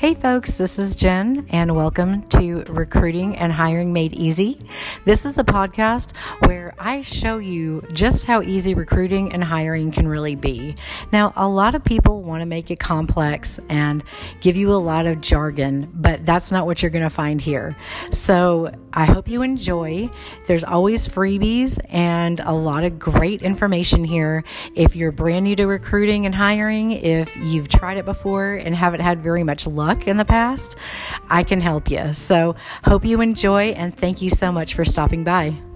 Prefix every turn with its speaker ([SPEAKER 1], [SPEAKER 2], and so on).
[SPEAKER 1] Hey, folks, this is Jen, and welcome to Recruiting and Hiring Made Easy. This is a podcast where I show you just how easy recruiting and hiring can really be. Now, a lot of people want to make it complex and give you a lot of jargon, but that's not what you're going to find here. So, I hope you enjoy. There's always freebies and a lot of great information here. If you're brand new to recruiting and hiring, if you've tried it before and haven't had very much luck, luck in the past, I can help you. So, hope you enjoy and thank you so much for stopping by.